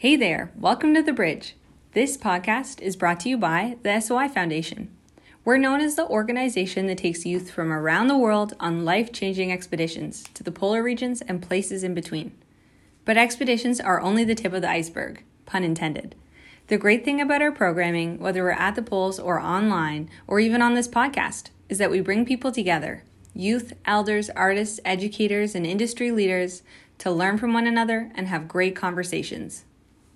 Hey there, welcome to The Bridge. This podcast is brought to you by the SOI Foundation. We're known as the organization that takes youth from around the world on life changing expeditions to the polar regions and places in between. But expeditions are only the tip of the iceberg, pun intended. The great thing about our programming, whether we're at the poles or online, or even on this podcast, is that we bring people together youth, elders, artists, educators, and industry leaders to learn from one another and have great conversations.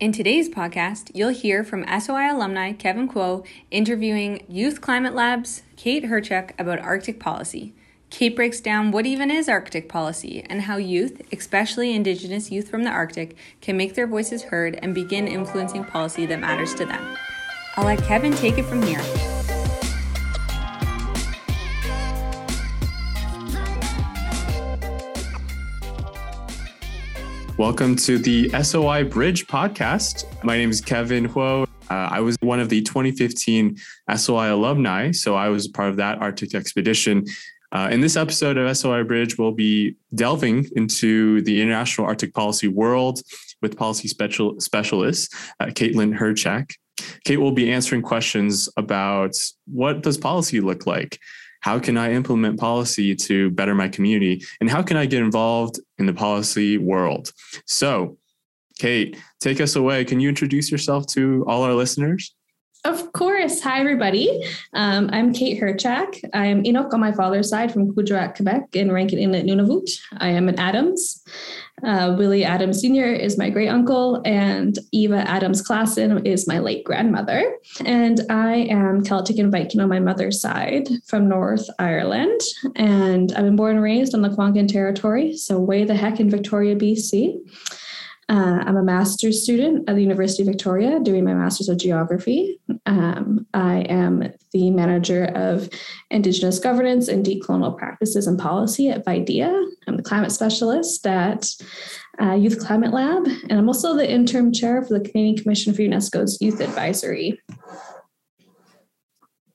In today's podcast, you'll hear from SOI alumni Kevin Kuo interviewing Youth Climate Lab's Kate Hrchak about Arctic policy. Kate breaks down what even is Arctic policy and how youth, especially Indigenous youth from the Arctic, can make their voices heard and begin influencing policy that matters to them. I'll let Kevin take it from here. Welcome to the SOI Bridge podcast. My name is Kevin Huo. Uh, I was one of the 2015 SOI alumni, so I was part of that Arctic expedition. Uh, in this episode of SOI Bridge, we'll be delving into the international Arctic policy world with policy special, specialist uh, Caitlin Hrchak. Kate will be answering questions about what does policy look like? How can I implement policy to better my community? And how can I get involved in the policy world? So, Kate, take us away. Can you introduce yourself to all our listeners? Of course. Hi, everybody. Um, I'm Kate Hrchak. I'm Inuk on my father's side from Kuujjuaq, Quebec, in Rankin Inlet, Nunavut. I am an Adams. Uh, Willie Adams Sr. is my great uncle, and Eva Adams Klassen is my late grandmother. And I am Celtic and Viking on my mother's side from North Ireland. And I've been born and raised on the Lekwungen territory, so way the heck in Victoria, BC. Uh, I'm a master's student at the University of Victoria doing my master's of geography. Um, I am the manager of Indigenous governance and decolonial practices and policy at VIDEA. I'm the climate specialist at uh, Youth Climate Lab, and I'm also the interim chair for the Canadian Commission for UNESCO's Youth Advisory.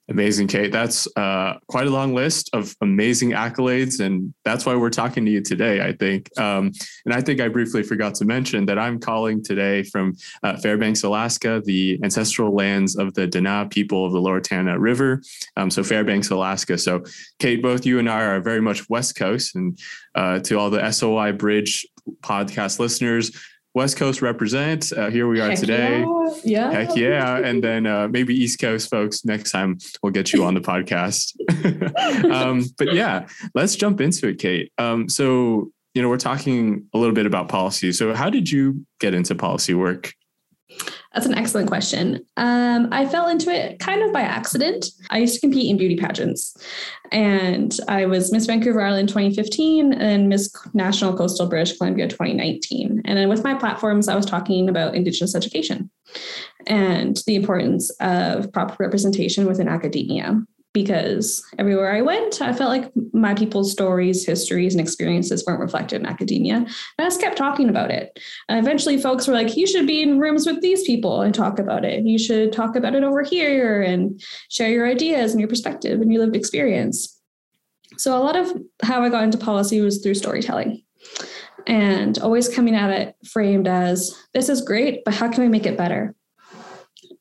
Amazing, Kate. That's uh, quite a long list of amazing accolades, and that's why we're talking to you today. I think, um, and I think I briefly forgot to mention that I'm calling today from uh, Fairbanks, Alaska, the ancestral lands of the Dena people of the Lower Tanana River. Um, so Fairbanks, Alaska. So, Kate, both you and I are very much West Coast, and uh, to all the SOI Bridge podcast listeners, West Coast represent. Uh, here we are Heck today. Yeah. yeah. Heck yeah. And then uh, maybe East Coast folks, next time we'll get you on the podcast. um, but yeah, let's jump into it, Kate. Um, so, you know, we're talking a little bit about policy. So, how did you get into policy work? That's an excellent question. Um, I fell into it kind of by accident. I used to compete in beauty pageants, and I was Miss Vancouver Island 2015 and Miss National Coastal British Columbia 2019. And then with my platforms, I was talking about Indigenous education and the importance of proper representation within academia because everywhere I went, I felt like my people's stories, histories, and experiences weren't reflected in academia. And I just kept talking about it. And eventually, folks were like, you should be in rooms with these people and talk about it. You should talk about it over here and share your ideas and your perspective and your lived experience. So, a lot of how I got into policy was through storytelling and always coming at it framed as this is great, but how can we make it better?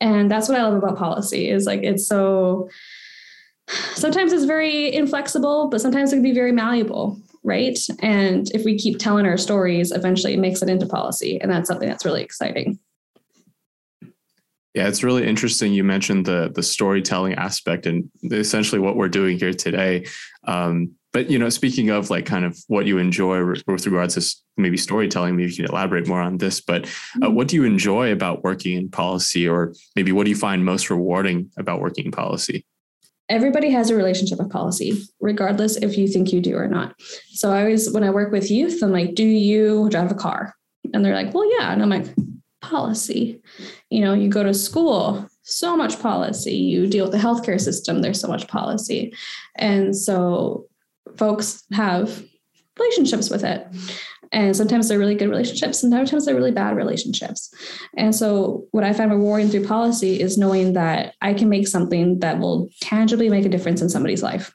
And that's what I love about policy is like it's so sometimes it's very inflexible, but sometimes it can be very malleable, right? And if we keep telling our stories, eventually it makes it into policy. And that's something that's really exciting. Yeah, it's really interesting. You mentioned the the storytelling aspect and essentially what we're doing here today. Um, but you know, speaking of like kind of what you enjoy with regards to maybe storytelling, maybe you can elaborate more on this. But uh, mm-hmm. what do you enjoy about working in policy, or maybe what do you find most rewarding about working in policy? Everybody has a relationship with policy, regardless if you think you do or not. So I always, when I work with youth, I'm like, do you drive a car? And they're like, well, yeah. And I'm like, policy. You know, you go to school, so much policy. You deal with the healthcare system, there's so much policy. And so folks have relationships with it. And sometimes they're really good relationships, and sometimes they're really bad relationships. And so, what I find rewarding through policy is knowing that I can make something that will tangibly make a difference in somebody's life.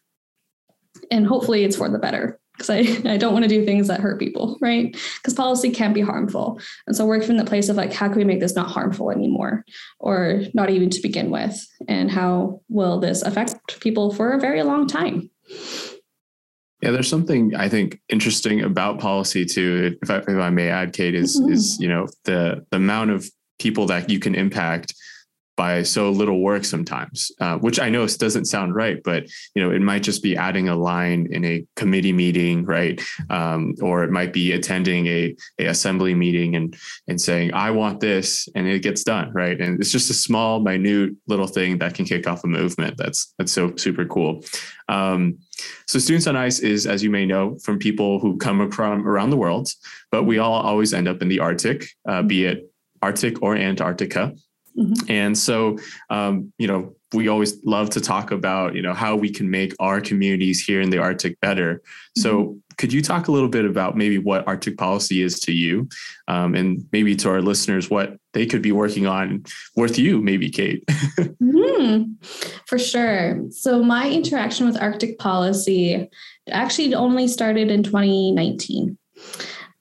And hopefully, it's for the better. because I, I don't want to do things that hurt people, right? Because policy can't be harmful. And so work from the place of like, how can we make this not harmful anymore or not even to begin with? And how will this affect people for a very long time? Yeah, there's something I think interesting about policy too. If I, if I may add, Kate, is mm-hmm. is you know the the amount of people that you can impact by so little work sometimes, uh, which I know doesn't sound right, but you know it might just be adding a line in a committee meeting, right? Um, or it might be attending a, a assembly meeting and and saying I want this, and it gets done, right? And it's just a small, minute little thing that can kick off a movement. That's that's so super cool. Um, so Students on Ice is, as you may know, from people who come from around the world, but we all always end up in the Arctic, uh, be it Arctic or Antarctica. Mm-hmm. And so, um, you know, we always love to talk about, you know, how we can make our communities here in the Arctic better. Mm-hmm. So, could you talk a little bit about maybe what Arctic policy is to you, um, and maybe to our listeners what they could be working on with you, maybe Kate? mm-hmm. For sure. So, my interaction with Arctic policy actually only started in 2019.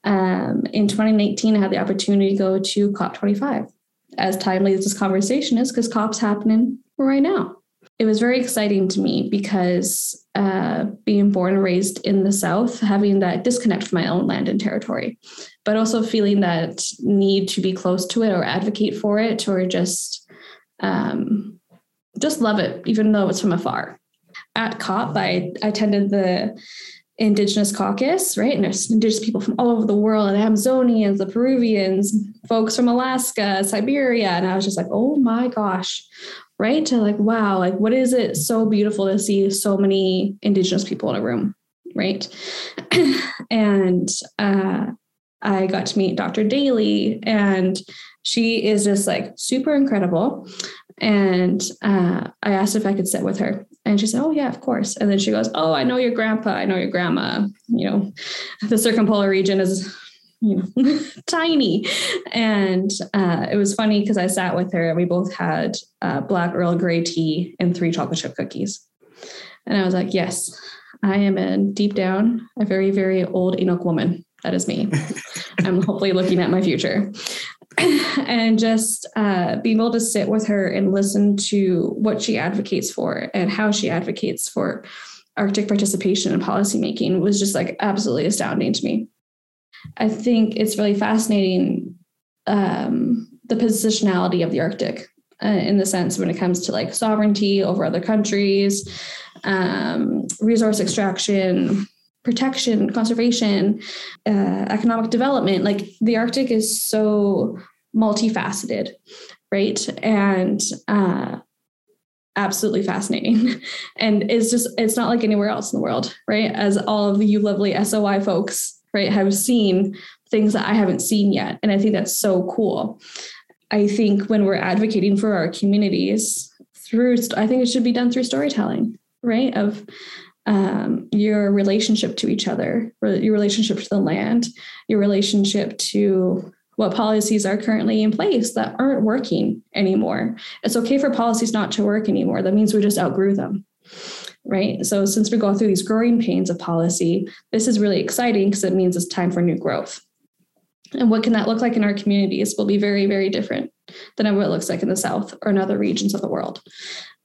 Um, in 2019, I had the opportunity to go to COP25 as timely as this conversation is because COP's happening right now. It was very exciting to me because uh, being born and raised in the South, having that disconnect from my own land and territory, but also feeling that need to be close to it or advocate for it or just um, just love it, even though it's from afar. At COP, I, I attended the Indigenous caucus, right? And there's indigenous people from all over the world, the Amazonians, the Peruvians, folks from Alaska, Siberia. And I was just like, oh my gosh, right? To like, wow, like what is it so beautiful to see so many indigenous people in a room, right? and uh, I got to meet Dr. Daly, and she is just like super incredible. And uh, I asked if I could sit with her. And she said, Oh, yeah, of course. And then she goes, Oh, I know your grandpa. I know your grandma. You know, the circumpolar region is, you know, tiny. And uh, it was funny because I sat with her and we both had uh, black Earl Grey tea and three chocolate chip cookies. And I was like, Yes, I am a deep down a very, very old Inuk woman. That is me. I'm hopefully looking at my future. and just uh, being able to sit with her and listen to what she advocates for and how she advocates for Arctic participation and policymaking was just like absolutely astounding to me. I think it's really fascinating um, the positionality of the Arctic uh, in the sense when it comes to like sovereignty over other countries, um, resource extraction, protection, conservation, uh, economic development. Like the Arctic is so multifaceted, right? And uh, absolutely fascinating. And it's just, it's not like anywhere else in the world, right? As all of you lovely SOI folks, right, have seen things that I haven't seen yet. And I think that's so cool. I think when we're advocating for our communities through, I think it should be done through storytelling, right? Of um, your relationship to each other, your relationship to the land, your relationship to what policies are currently in place that aren't working anymore. It's okay for policies not to work anymore. That means we just outgrew them. Right. So, since we go through these growing pains of policy, this is really exciting because it means it's time for new growth. And what can that look like in our communities will be very, very different than what it looks like in the South or in other regions of the world.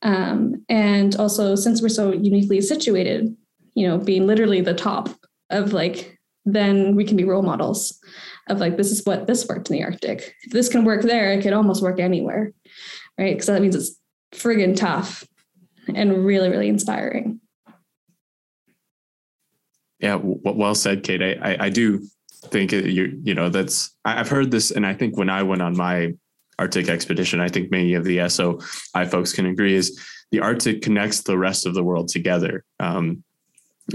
Um, and also, since we're so uniquely situated, you know, being literally the top of like, then we can be role models of like, this is what this worked in the Arctic. If this can work there, it can almost work anywhere, right? Because that means it's friggin' tough and really, really inspiring. Yeah, well said, Kate. I, I do think you you know that's I've heard this, and I think when I went on my Arctic expedition, I think many of the SOI folks can agree, is the Arctic connects the rest of the world together. Um,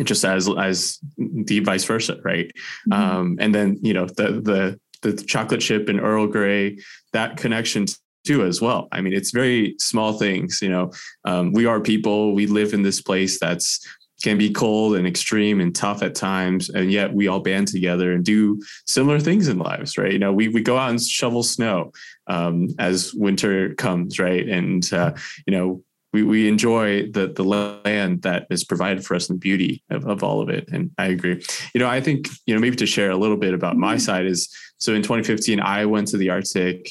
just as as the vice versa, right? Mm-hmm. Um, and then you know the the the chocolate chip and Earl Grey that connection too as well. I mean, it's very small things. You know, um, we are people. We live in this place that's can be cold and extreme and tough at times and yet we all band together and do similar things in lives right you know we, we go out and shovel snow um, as winter comes right and uh, you know we, we enjoy the the land that is provided for us and the beauty of, of all of it. And I agree. You know, I think, you know, maybe to share a little bit about my mm-hmm. side is so in 2015, I went to the Arctic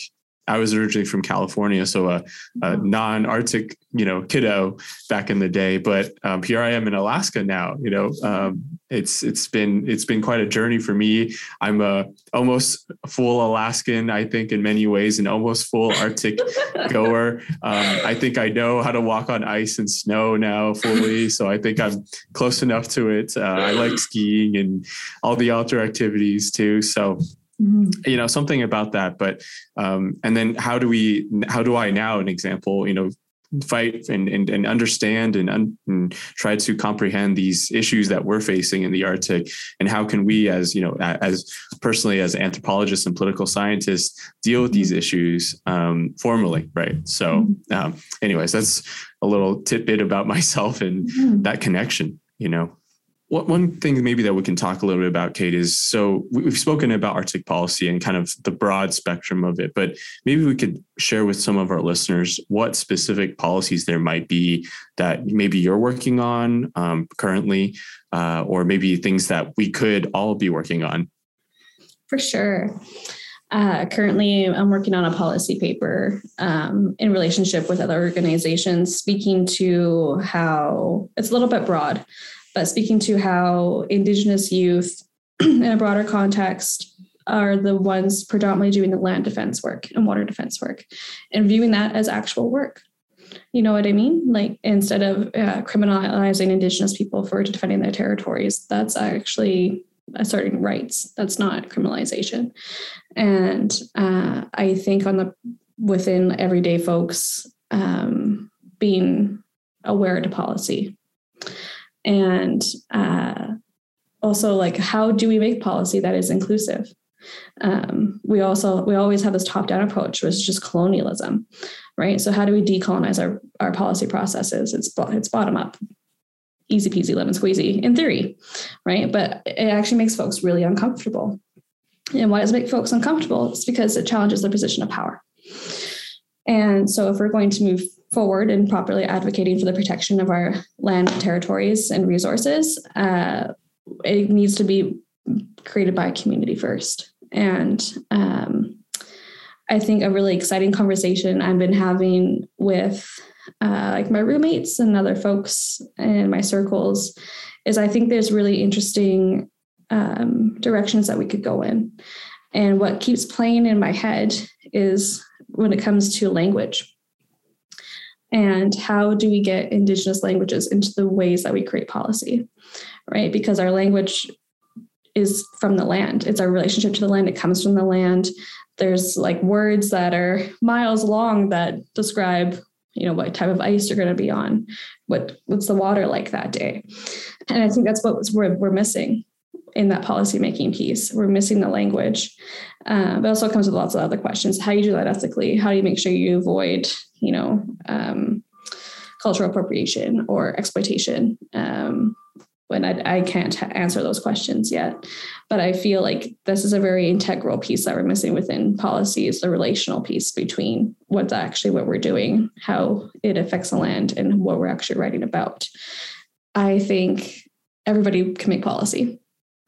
I was originally from California, so a, a mm-hmm. non-Arctic, you know, kiddo back in the day. But um, here I am in Alaska now. You know, um, it's it's been it's been quite a journey for me. I'm a almost full Alaskan, I think, in many ways, and almost full Arctic goer. Um, I think I know how to walk on ice and snow now fully, so I think I'm close enough to it. Uh, I like skiing and all the outdoor activities too. So Mm-hmm. you know something about that but um, and then how do we how do i now an example you know fight and and, and understand and, un, and, try to comprehend these issues that we're facing in the arctic and how can we as you know as personally as anthropologists and political scientists deal with these mm-hmm. issues um, formally right so mm-hmm. um, anyways that's a little tidbit about myself and mm-hmm. that connection you know one thing maybe that we can talk a little bit about, Kate, is so we've spoken about Arctic policy and kind of the broad spectrum of it, but maybe we could share with some of our listeners what specific policies there might be that maybe you're working on um, currently, uh, or maybe things that we could all be working on. For sure. Uh, currently, I'm working on a policy paper um, in relationship with other organizations, speaking to how it's a little bit broad but speaking to how Indigenous youth in a broader context are the ones predominantly doing the land defense work and water defense work and viewing that as actual work. You know what I mean? Like instead of uh, criminalizing Indigenous people for defending their territories, that's actually asserting rights. That's not criminalization. And uh, I think on the within everyday folks um, being aware to policy and uh, also like how do we make policy that is inclusive? Um, we also we always have this top down approach which is just colonialism right? So how do we decolonize our, our policy processes? It's it's bottom up. Easy peasy lemon squeezy in theory right? But it actually makes folks really uncomfortable. And why does it make folks uncomfortable? It's because it challenges their position of power. And so if we're going to move forward in properly advocating for the protection of our land, territories, and resources, uh, it needs to be created by community first. And um, I think a really exciting conversation I've been having with uh, like my roommates and other folks in my circles is I think there's really interesting um, directions that we could go in. And what keeps playing in my head is when it comes to language and how do we get indigenous languages into the ways that we create policy right? Because our language is from the land. It's our relationship to the land. It comes from the land. There's like words that are miles long that describe you know what type of ice you're going to be on what what's the water like that day. And i think that's what we're, we're missing in that policymaking piece. We're missing the language. Uh, but also comes with lots of other questions. How do you do that ethically? How do you make sure you avoid, you know, um, cultural appropriation or exploitation? Um, when I, I can't answer those questions yet. But I feel like this is a very integral piece that we're missing within policy is the relational piece between what's actually what we're doing, how it affects the land, and what we're actually writing about. I think everybody can make policy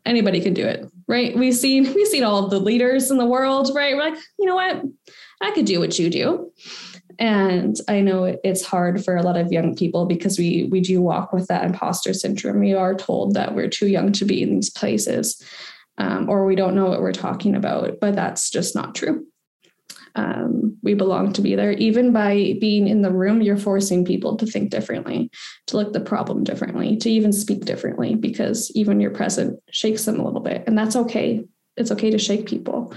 anybody can do it, right? We've seen we've seen all the leaders in the world, right? We're like, you know what? I could do what you do. And I know it's hard for a lot of young people because we we do walk with that imposter syndrome. We are told that we're too young to be in these places, um, or we don't know what we're talking about. But that's just not true um, we belong to be there. Even by being in the room, you're forcing people to think differently, to look the problem differently, to even speak differently, because even your present shakes them a little bit. And that's okay. It's okay to shake people.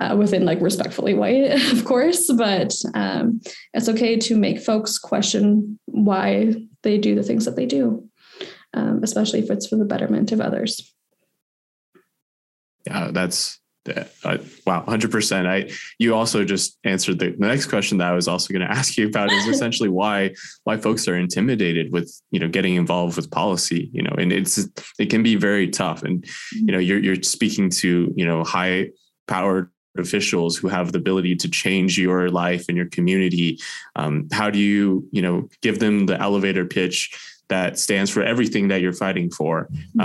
Uh, within like respectfully white, of course, but um, it's okay to make folks question why they do the things that they do, um, especially if it's for the betterment of others. Yeah, that's uh, wow, hundred percent. I you also just answered the, the next question that I was also going to ask you about is essentially why why folks are intimidated with you know getting involved with policy. You know, and it's it can be very tough. And you know, you're you're speaking to you know high powered officials who have the ability to change your life and your community um, how do you you know give them the elevator pitch that stands for everything that you're fighting for mm-hmm.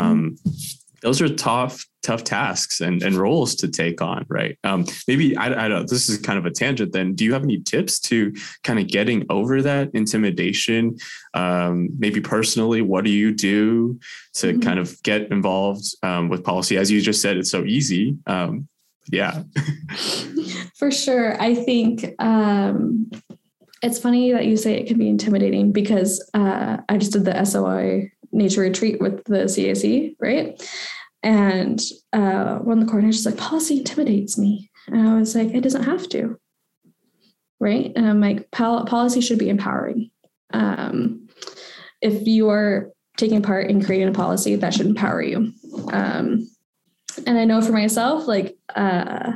Those are tough tough tasks and, and roles to take on right? Um, maybe I, I don't this is kind of a tangent then. Do you have any tips to kind of getting over that intimidation? Um, maybe personally what do you do to mm-hmm. kind of get involved um, with policy? As you just said it's so easy um, yeah. For sure. I think um, it's funny that you say it can be intimidating because uh, i just did the soi nature retreat with the cac right and uh, one of the coordinators like, policy intimidates me. And I was like, it doesn't have to. Right. And I'm like, Pol- policy should be empowering. Um, if you are taking part in creating a policy, that should empower you. Um, and I know for myself, like, uh,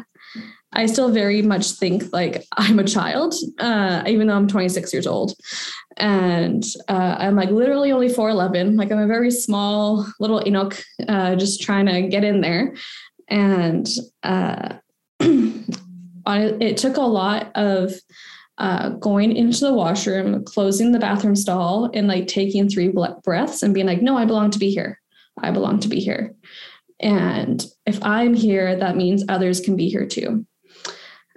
I still very much think like I'm a child, uh, even though I'm 26 years old. And uh, I'm like literally only 4'11. Like I'm a very small little Inuk, uh, just trying to get in there. And uh, it took a lot of uh, going into the washroom, closing the bathroom stall, and like taking three breaths and being like, no, I belong to be here. I belong to be here. And if I'm here, that means others can be here too.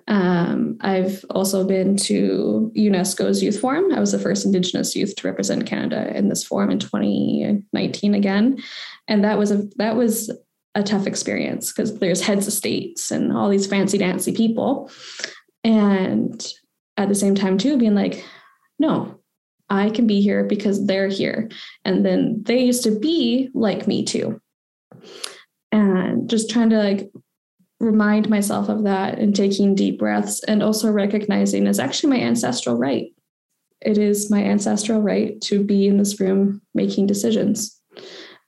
Um, I've also been to UNESCO's Youth Forum. I was the first Indigenous youth to represent Canada in this forum in 2019 again, and that was a that was a tough experience because there's heads of states and all these fancy dancy people, and at the same time too being like, no, I can be here because they're here, and then they used to be like me too, and just trying to like remind myself of that and taking deep breaths and also recognizing it's actually my ancestral right. It is my ancestral right to be in this room making decisions.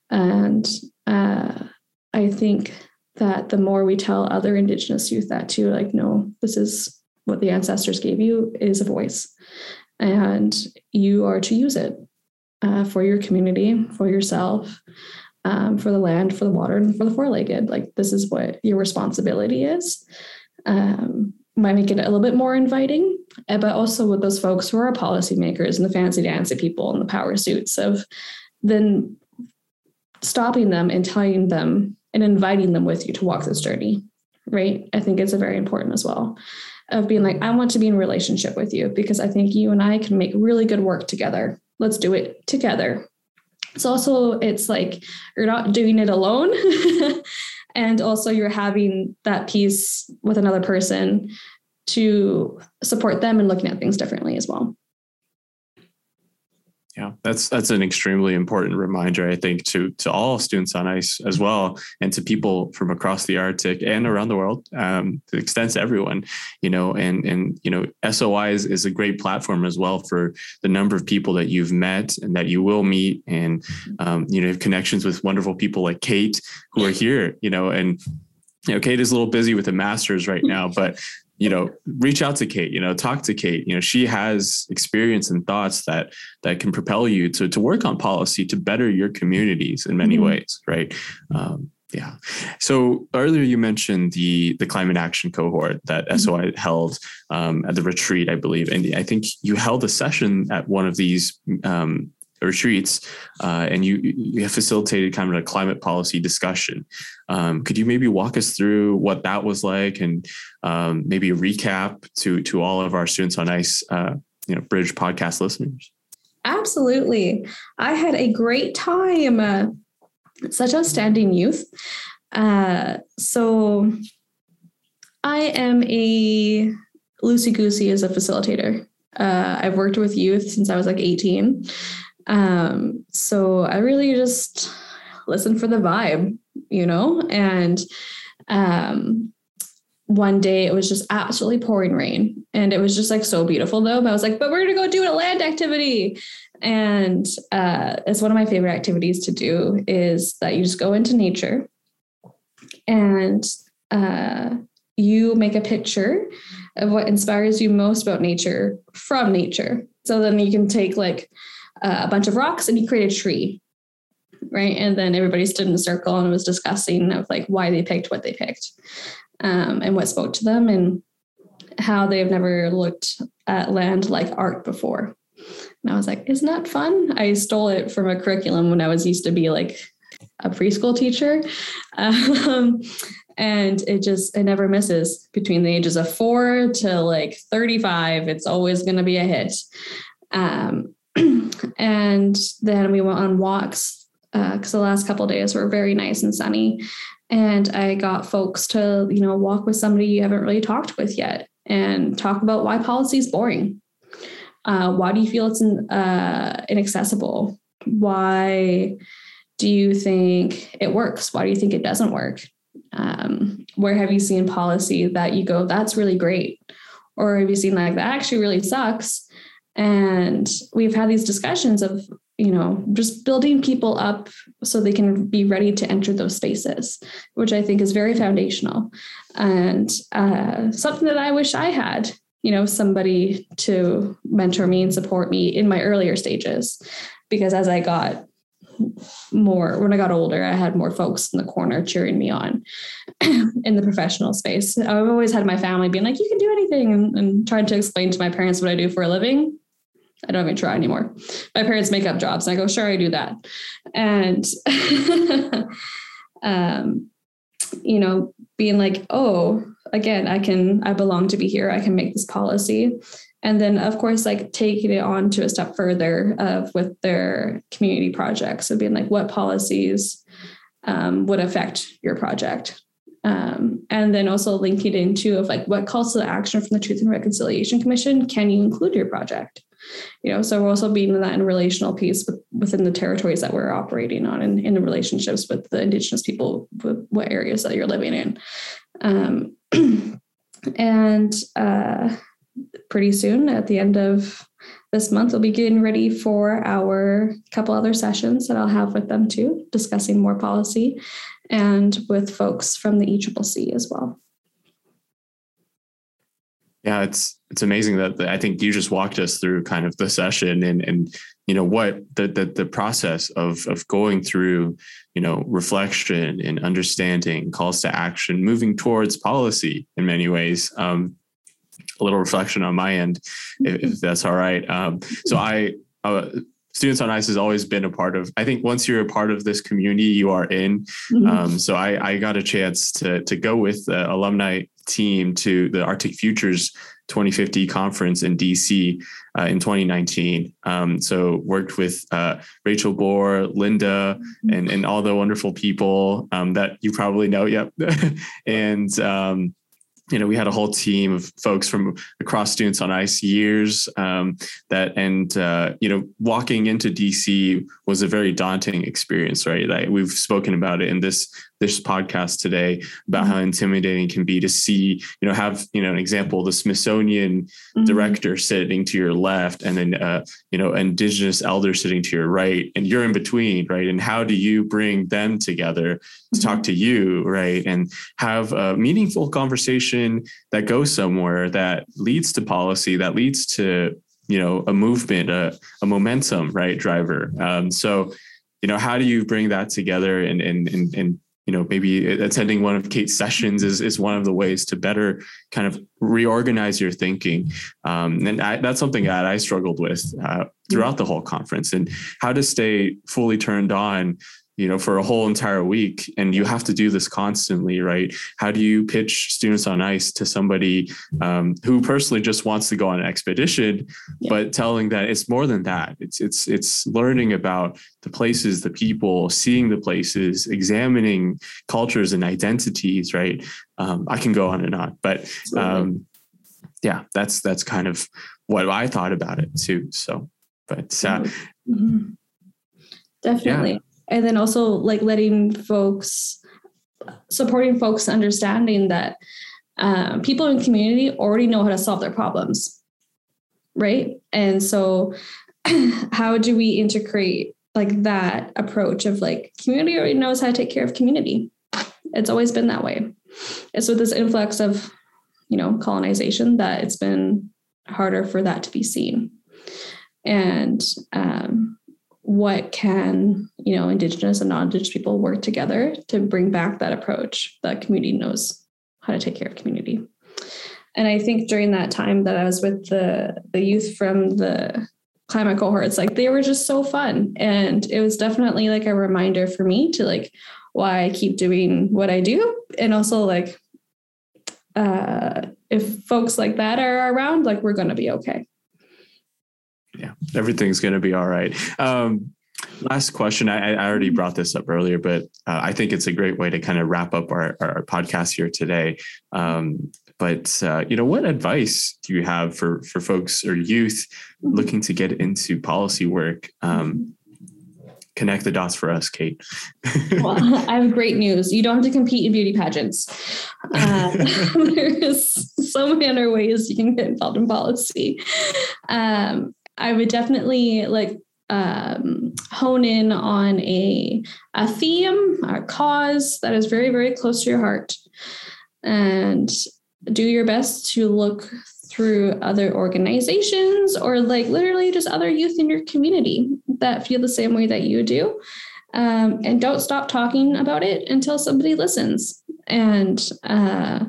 And uh, I think that the more we tell other Indigenous youth that too, like, no, this is what the ancestors gave you is a voice. And you are to use it uh, for your community, for yourself, um, for the land, for the water, and for the four legged. Like, this is what your responsibility is. Um, might make it a little bit more inviting, eh, but also with those folks who are policymakers and the fancy dancy people and the power suits of then stopping them and telling them and inviting them with you to walk this journey, right? I think it's a very important as well of being like, I want to be in relationship with you because I think you and I can make really good work together. Let's do it together it's also it's like you're not doing it alone. And also you're having that piece with another person to support them and looking at things differently as well yeah, that's that's an extremely important reminder, I think, to to all students on ice as well, and to people from across the Arctic and around the world, um, to extend to everyone, you know, and and you know, SOI is, is a great platform as well for the number of people that you've met and that you will meet, and um, you know, have connections with wonderful people like Kate who are here, you know, and you know, Kate is a little busy with the masters right now, but you know reach out to kate you know talk to kate you know she has experience and thoughts that that can propel you to to work on policy to better your communities in many mm-hmm. ways right um, yeah so earlier you mentioned the the climate action cohort that mm-hmm. soi held um, at the retreat i believe and i think you held a session at one of these um, retreats, uh, and you you have facilitated kind of a climate policy discussion. Um, could you maybe walk us through what that was like, and um, maybe recap to to all of our students on ICE, uh, you know, Bridge podcast listeners? Absolutely, I had a great time. Uh, such outstanding youth. Uh, so, I am a loosey goosey as a facilitator. Uh, I've worked with youth since I was like 18. Um, so I really just listen for the vibe, you know, and um, one day it was just absolutely pouring rain and it was just like so beautiful though. But I was like, but we're gonna go do a land activity. And uh, it's one of my favorite activities to do is that you just go into nature and uh, you make a picture of what inspires you most about nature from nature. So then you can take like uh, a bunch of rocks and he created a tree right and then everybody stood in a circle and was discussing of like why they picked what they picked um, and what spoke to them and how they've never looked at land like art before. And I was like, isn't that fun? I stole it from a curriculum when I was used to be like a preschool teacher. Um, and it just, it never misses between the ages of four to like 35. It's always going to be a hit. Um, and then we went on walks because uh, the last couple days were very nice and sunny. And I got folks to, you know, walk with somebody you haven't really talked with yet and talk about why policy is boring. Uh, why do you feel it's in, uh, inaccessible? Why do you think it works? Why do you think it doesn't work? Um, where have you seen policy that you go, that's really great? Or have you seen like that actually really sucks? And we've had these discussions of, you know, just building people up so they can be ready to enter those spaces, which I think is very foundational and uh, something that I wish I had, you know, somebody to mentor me and support me in my earlier stages. Because as I got more when I got older, I had more folks in the corner cheering me on in the professional space. I've always had my family being like, you can do anything, and, and trying to explain to my parents what I do for a living. I don't even try anymore. My parents make up jobs, and I go, sure, I do that. And, um, you know, being like, oh, again, I can, I belong to be here. I can make this policy and then of course like taking it on to a step further of with their community projects so being like what policies um, would affect your project um, and then also linking it into of like what calls to action from the truth and reconciliation commission can you include your project you know so we're also being that in relational piece with, within the territories that we're operating on and in the relationships with the indigenous people what areas that you're living in. Um, and uh, pretty soon at the end of this month we'll be getting ready for our couple other sessions that i'll have with them too discussing more policy and with folks from the eCCC as well yeah it's it's amazing that the, i think you just walked us through kind of the session and and you know what the, the the process of of going through you know reflection and understanding calls to action moving towards policy in many ways um, a little reflection on my end, if, if that's all right. Um, so I, uh, Students on Ice has always been a part of. I think once you're a part of this community, you are in. Mm-hmm. Um, so I, I, got a chance to to go with the alumni team to the Arctic Futures 2050 conference in DC uh, in 2019. Um, so worked with uh, Rachel Bohr, Linda, mm-hmm. and and all the wonderful people um, that you probably know. Yep, and um, you know, we had a whole team of folks from across Students on Ice years um, that, and uh, you know, walking into DC was a very daunting experience, right? Like we've spoken about it in this this podcast today about mm-hmm. how intimidating can be to see, you know, have, you know, an example, the Smithsonian mm-hmm. director sitting to your left and then, uh, you know, indigenous elder sitting to your right and you're in between, right? And how do you bring them together to mm-hmm. talk to you, right? And have a meaningful conversation that goes somewhere that leads to policy, that leads to, you know, a movement, a, a momentum, right? Driver. Um, so, you know, how do you bring that together and, and, and, and know maybe attending one of kate's sessions is, is one of the ways to better kind of reorganize your thinking. Um, and I, that's something that i struggled with uh, throughout the whole conference. And how to stay fully turned on you know for a whole entire week and you have to do this constantly right? How do you pitch students on ice to somebody um, who personally just wants to go on an expedition yeah. but telling that it's more than that. It's it's it's learning about the places the people seeing the places examining cultures and identities right? Um, i can go on and on but um, yeah that's that's kind of what i thought about it too so but uh, mm-hmm. definitely. Yeah and then also like letting folks supporting folks understanding that um, people in community already know how to solve their problems right? And so how do we integrate like that approach of like community already knows how to take care of community? It's always been that way. It's with this influx of you know colonization that it's been harder for that to be seen. And um, what can you know indigenous and non-indigenous people work together to bring back that approach that community knows how to take care of community. And I think during that time that I was with the the youth from the climate cohorts, like they were just so fun. And it was definitely like a reminder for me to like why I keep doing what I do. And also like uh if folks like that are around, like we're gonna be okay. Yeah, everything's gonna be all right. Um last question I, I, already brought this up earlier but uh, i think it's a great way to kind of wrap up our, our podcast here today um, but uh, you know, what advice do you have for for folks or youth looking to get into policy work? Um, connect the dots for us, Kate. well, I have great news. You don't have to compete in beauty pageants. Uh, there's so many other ways you can get involved in policy. Um, I would definitely like um, hone in on a, a theme, a cause that is very, very close to your heart. And do your best to look through other organizations or like literally just other youth in your community that feel the same way that you do. Um, and don't stop talking about it until somebody listens. And uh,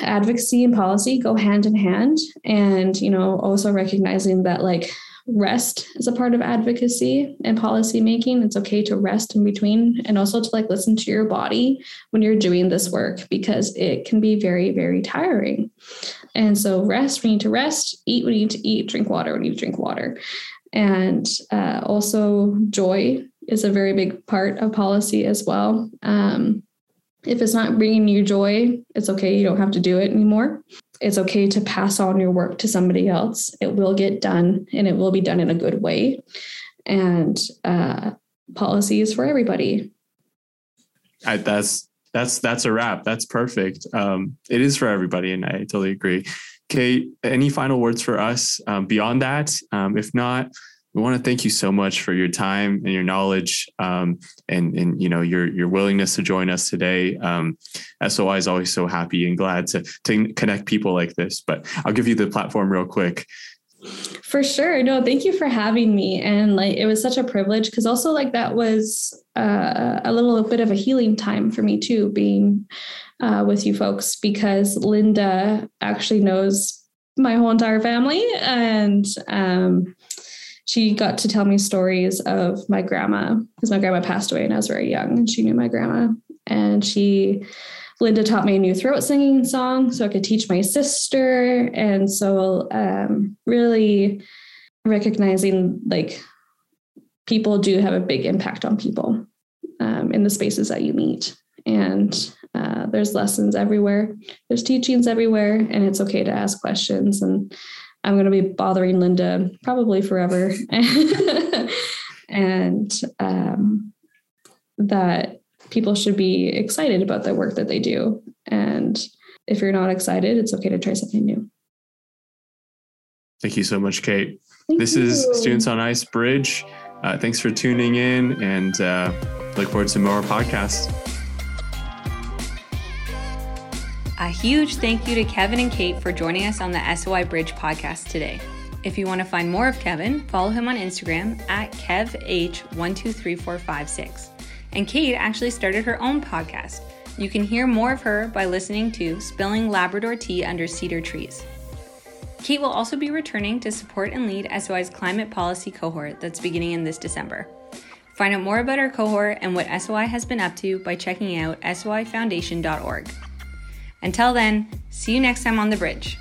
advocacy and policy go hand in hand. And, you know, also recognizing that like rest is a part of advocacy and policy making. It's okay to rest in between and also to like listen to your body when you're doing this work because it can be very, very tiring. And so rest, we need to rest, eat, we need to eat, drink water, we need to drink water. And uh, also joy is a very big part of policy as well. Um, if it's not bringing you joy, it's okay. You don't have to do it anymore it's okay to pass on your work to somebody else. It will get done and it will be done in a good way. And uh, policy is for everybody. I, that's that's that's a wrap. That's perfect. Um, it is for everybody, and I totally agree. Kate, any final words for us um, beyond that? Um, if not, we want to thank you so much for your time and your knowledge um, and and you know your your willingness to join us today. Um, SOI is always so happy and glad to to connect people like this. But I'll give you the platform real quick. For sure. No, thank you for having me. And like it was such a privilege because also like that was uh, a little bit of a healing time for me too, being uh, with you folks because Linda actually knows my whole entire family and um, she got to tell me stories of my grandma because my grandma passed away when I was very young and she knew my grandma. And she, Linda taught me a new throat singing song so I could teach my sister. And so, um, really recognizing like people do have a big impact on people um, in the spaces that you meet. And uh, there's lessons everywhere, there's teachings everywhere, and it's okay to ask questions. And I'm going to be bothering Linda probably forever. and um, that people should be excited about the work that they do. And if you're not excited, it's okay to try something new. Thank you so much, Kate. Thank this you. is Students on Ice Bridge. Uh, thanks for tuning in and uh, look forward to more podcasts. A huge thank you to Kevin and Kate for joining us on the SOI Bridge podcast today. If you want to find more of Kevin, follow him on Instagram at KevH123456. And Kate actually started her own podcast. You can hear more of her by listening to Spilling Labrador Tea Under Cedar Trees. Kate will also be returning to support and lead SOI's climate policy cohort that's beginning in this December. Find out more about our cohort and what SOI has been up to by checking out soifoundation.org. Until then, see you next time on the bridge.